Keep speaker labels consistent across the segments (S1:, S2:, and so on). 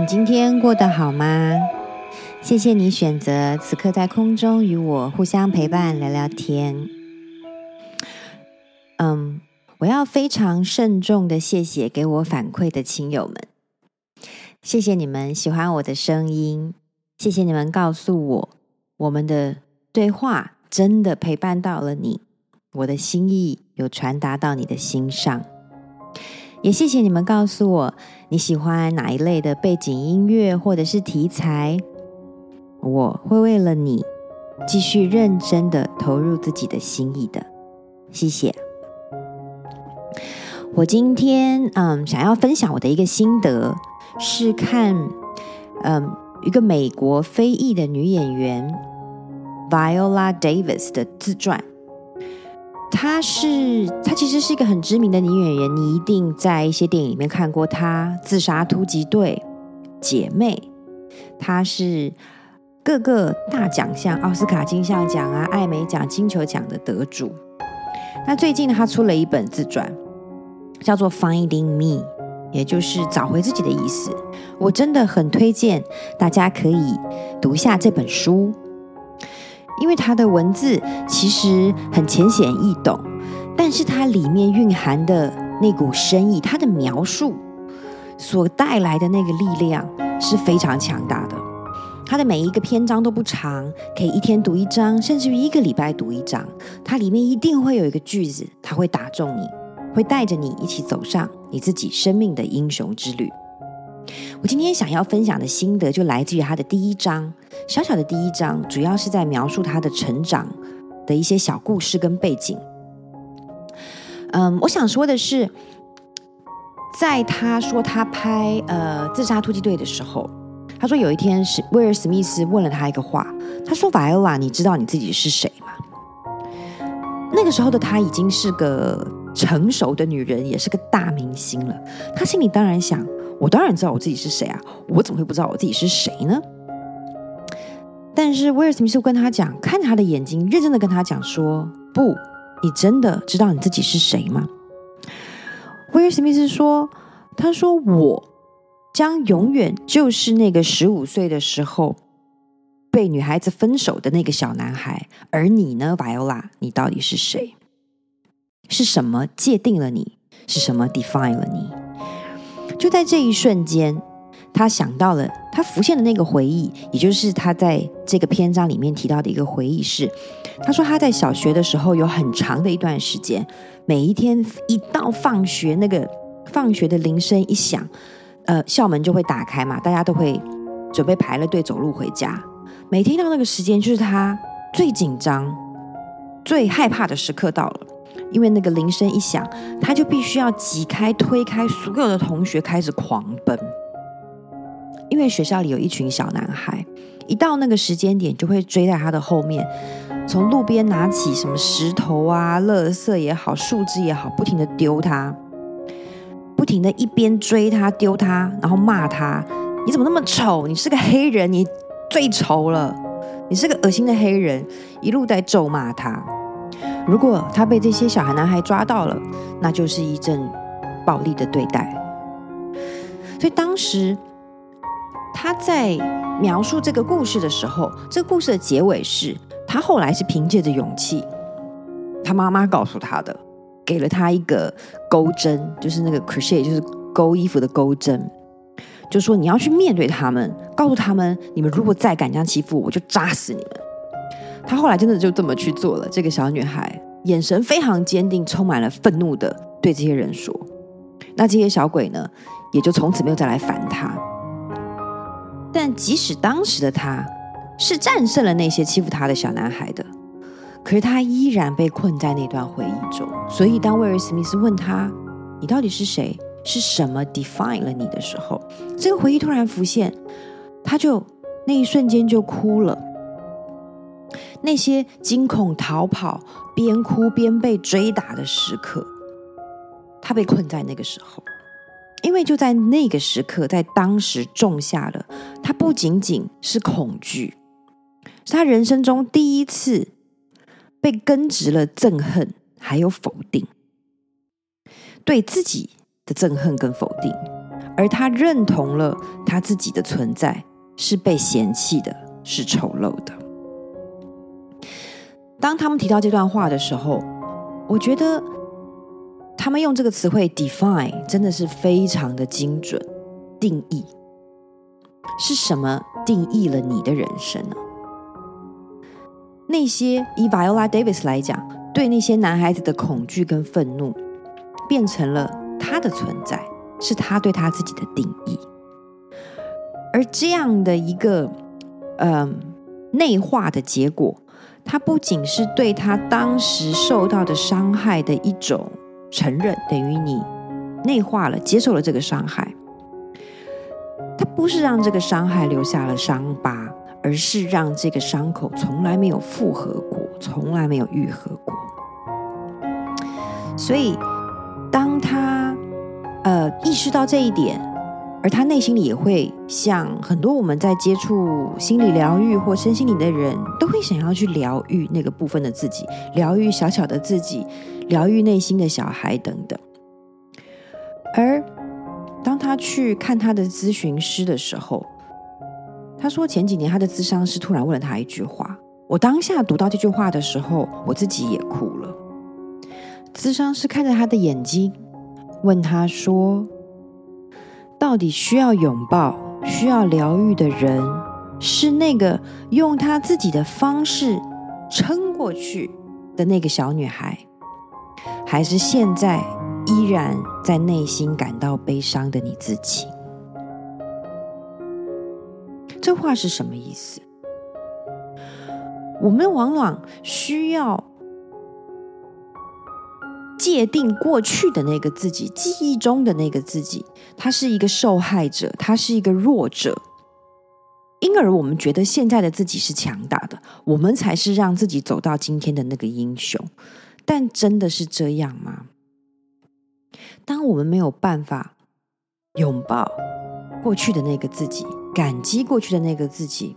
S1: 你今天过得好吗？谢谢你选择此刻在空中与我互相陪伴聊聊天。嗯，我要非常慎重的谢谢给我反馈的亲友们，谢谢你们喜欢我的声音，谢谢你们告诉我我们的对话真的陪伴到了你，我的心意有传达到你的心上。也谢谢你们告诉我你喜欢哪一类的背景音乐或者是题材，我会为了你继续认真的投入自己的心意的，谢谢。我今天嗯想要分享我的一个心得，是看嗯一个美国非裔的女演员 Viola Davis 的自传。她是，她其实是一个很知名的女演员，你一定在一些电影里面看过她，《自杀突击队》、姐妹，她是各个大奖项，奥斯卡金像奖啊、艾美奖、金球奖的得主。那最近呢，她出了一本自传，叫做《Finding Me》，也就是找回自己的意思。我真的很推荐大家可以读一下这本书。因为它的文字其实很浅显易懂，但是它里面蕴含的那股深意，它的描述所带来的那个力量是非常强大的。它的每一个篇章都不长，可以一天读一章，甚至于一个礼拜读一章。它里面一定会有一个句子，它会打中你，会带着你一起走上你自己生命的英雄之旅。我今天想要分享的心得，就来自于它的第一章，小小的第一章，主要是在描述他的成长的一些小故事跟背景。嗯，我想说的是，在他说他拍呃《自杀突击队》的时候，他说有一天是威尔史密斯问了他一个话，他说：“Viola，你知道你自己是谁吗？”那个时候的他已经是个成熟的女人，也是个大明星了。他心里当然想。我当然知道我自己是谁啊！我怎么会不知道我自己是谁呢？但是威尔史密斯跟他讲，看着他的眼睛，认真的跟他讲说：“不，你真的知道你自己是谁吗？”威尔史密斯说：“他说我将永远就是那个十五岁的时候被女孩子分手的那个小男孩，而你呢，Viola，你到底是谁？是什么界定了你？是什么 define 了你？”就在这一瞬间，他想到了他浮现的那个回忆，也就是他在这个篇章里面提到的一个回忆是，他说他在小学的时候有很长的一段时间，每一天一到放学，那个放学的铃声一响，呃，校门就会打开嘛，大家都会准备排了队走路回家。每听到那个时间，就是他最紧张、最害怕的时刻到了。因为那个铃声一响，他就必须要挤开、推开所有的同学，开始狂奔。因为学校里有一群小男孩，一到那个时间点，就会追在他的后面，从路边拿起什么石头啊、垃圾也好、树枝也好，不停的丢他，不停的一边追他、丢他，然后骂他：“你怎么那么丑？你是个黑人，你最丑了，你是个恶心的黑人！”一路在咒骂他。如果他被这些小孩男孩抓到了，那就是一阵暴力的对待。所以当时他在描述这个故事的时候，这个故事的结尾是他后来是凭借着勇气，他妈妈告诉他的，给了他一个钩针，就是那个 crochet，就是钩衣服的钩针，就说你要去面对他们，告诉他们，你们如果再敢这样欺负我，我就扎死你们。她后来真的就这么去做了。这个小女孩眼神非常坚定，充满了愤怒的对这些人说：“那这些小鬼呢，也就从此没有再来烦她。”但即使当时的他是战胜了那些欺负他的小男孩的，可是他依然被困在那段回忆中。所以当威尔史密斯问他：“你到底是谁？是什么 define 了你的时候？”这个回忆突然浮现，他就那一瞬间就哭了。那些惊恐逃跑、边哭边被追打的时刻，他被困在那个时候，因为就在那个时刻，在当时种下了他不仅仅是恐惧，是他人生中第一次被根植了憎恨，还有否定，对自己的憎恨跟否定，而他认同了他自己的存在是被嫌弃的，是丑陋的。当他们提到这段话的时候，我觉得他们用这个词汇 “define” 真的是非常的精准，定义。是什么定义了你的人生呢？那些以 Viola Davis 来讲，对那些男孩子的恐惧跟愤怒，变成了他的存在，是他对他自己的定义。而这样的一个嗯、内化的结果，他不仅是对他当时受到的伤害的一种承认，等于你内化了、接受了这个伤害。它不是让这个伤害留下了伤疤，而是让这个伤口从来没有复合过，从来没有愈合过。所以，当他呃意识到这一点，而他内心里也会像很多我们在接触心理疗愈或身心灵的人都会想要去疗愈那个部分的自己，疗愈小小的自己，疗愈内心的小孩等等，而。当他去看他的咨询师的时候，他说前几年他的咨商师突然问了他一句话，我当下读到这句话的时候，我自己也哭了。咨商师看着他的眼睛，问他说：“到底需要拥抱、需要疗愈的人，是那个用他自己的方式撑过去的那个小女孩，还是现在？”依然在内心感到悲伤的你自己，这话是什么意思？我们往往需要界定过去的那个自己，记忆中的那个自己，他是一个受害者，他是一个弱者，因而我们觉得现在的自己是强大的，我们才是让自己走到今天的那个英雄。但真的是这样吗？当我们没有办法拥抱过去的那个自己，感激过去的那个自己，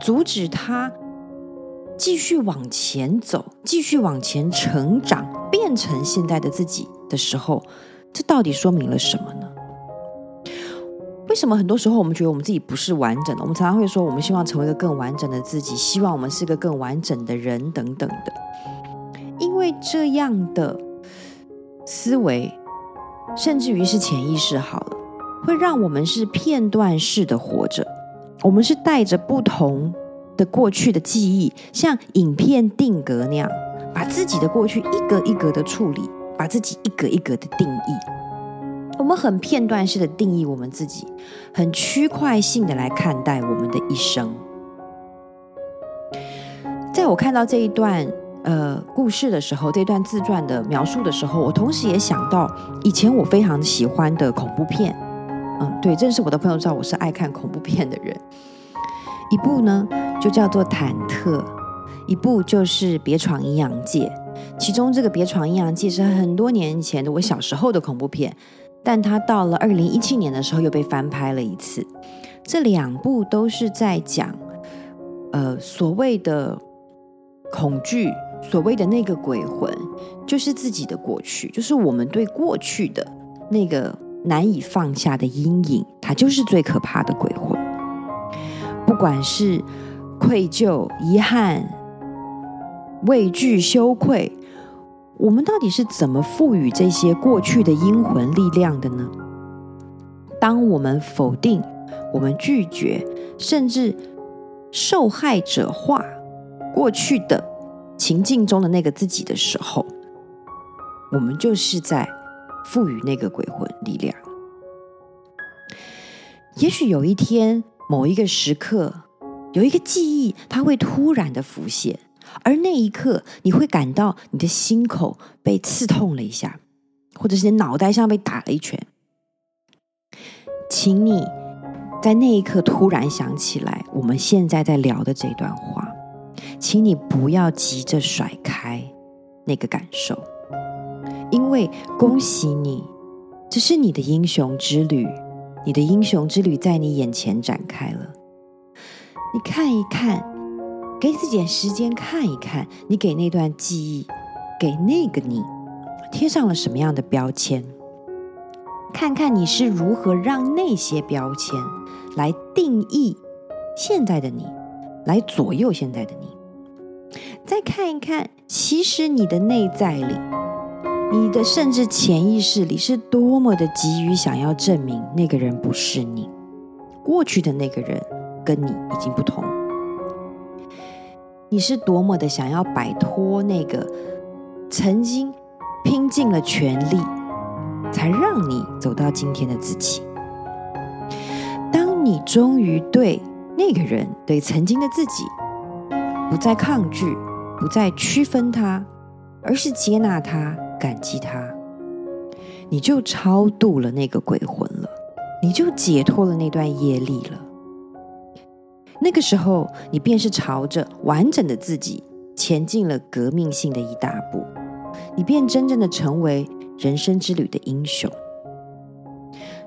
S1: 阻止他继续往前走，继续往前成长，变成现在的自己的时候，这到底说明了什么呢？为什么很多时候我们觉得我们自己不是完整的？我们常常会说，我们希望成为一个更完整的自己，希望我们是个更完整的人，等等的。因为这样的。思维，甚至于是潜意识，好了，会让我们是片段式的活着。我们是带着不同的过去的记忆，像影片定格那样，把自己的过去一格一格的处理，把自己一格一格的定义。我们很片段式的定义我们自己，很区块性的来看待我们的一生。在我看到这一段。呃，故事的时候，这段自传的描述的时候，我同时也想到以前我非常喜欢的恐怖片。嗯，对，认识我的朋友知道我是爱看恐怖片的人。一部呢就叫做《忐忑》，一部就是《别闯阴阳界》。其中这个《别闯阴阳界》是很多年前的我小时候的恐怖片，但它到了二零一七年的时候又被翻拍了一次。这两部都是在讲，呃，所谓的恐惧。所谓的那个鬼魂，就是自己的过去，就是我们对过去的那个难以放下的阴影，它就是最可怕的鬼魂。不管是愧疚、遗憾、畏惧、羞愧，我们到底是怎么赋予这些过去的阴魂力量的呢？当我们否定、我们拒绝，甚至受害者化过去的。情境中的那个自己的时候，我们就是在赋予那个鬼魂力量。也许有一天，某一个时刻，有一个记忆，它会突然的浮现，而那一刻，你会感到你的心口被刺痛了一下，或者是你脑袋上被打了一拳。请你在那一刻突然想起来，我们现在在聊的这段话。请你不要急着甩开那个感受，因为恭喜你，这是你的英雄之旅，你的英雄之旅在你眼前展开了。你看一看，给自己点时间看一看，你给那段记忆，给那个你贴上了什么样的标签？看看你是如何让那些标签来定义现在的你，来左右现在的你。再看一看，其实你的内在里，你的甚至潜意识里是多么的急于想要证明那个人不是你，过去的那个人跟你已经不同。你是多么的想要摆脱那个曾经拼尽了全力，才让你走到今天的自己。当你终于对那个人，对曾经的自己，不再抗拒，不再区分他，而是接纳他、感激他，你就超度了那个鬼魂了，你就解脱了那段业力了。那个时候，你便是朝着完整的自己前进了革命性的一大步，你便真正的成为人生之旅的英雄。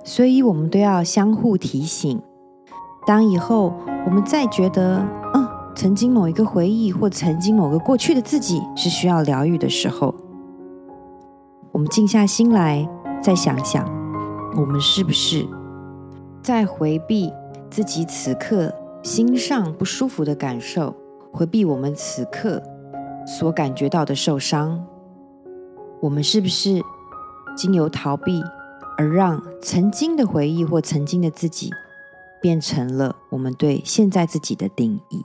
S1: 所以，我们都要相互提醒。当以后我们再觉得，嗯，曾经某一个回忆或曾经某个过去的自己是需要疗愈的时候，我们静下心来，再想想，我们是不是在回避自己此刻心上不舒服的感受，回避我们此刻所感觉到的受伤？我们是不是经由逃避而让曾经的回忆或曾经的自己，变成了我们对现在自己的定义。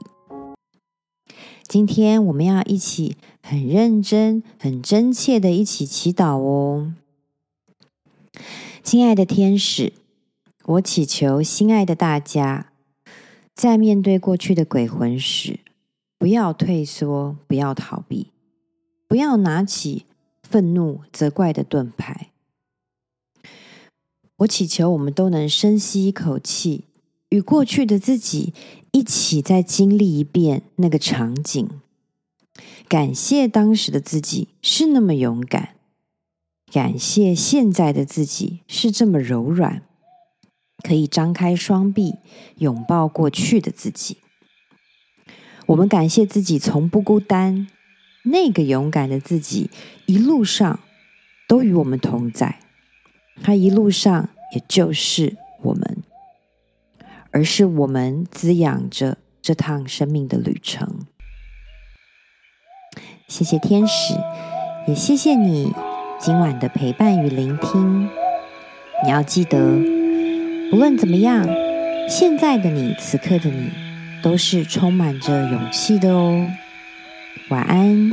S1: 今天我们要一起很认真、很真切的一起祈祷哦，亲爱的天使，我祈求心爱的大家，在面对过去的鬼魂时，不要退缩，不要逃避，不要拿起愤怒、责怪的盾牌。我祈求我们都能深吸一口气。与过去的自己一起再经历一遍那个场景，感谢当时的自己是那么勇敢，感谢现在的自己是这么柔软，可以张开双臂拥抱过去的自己。我们感谢自己从不孤单，那个勇敢的自己一路上都与我们同在，他一路上也就是。而是我们滋养着这趟生命的旅程。谢谢天使，也谢谢你今晚的陪伴与聆听。你要记得，无论怎么样，现在的你，此刻的你，都是充满着勇气的哦。晚安。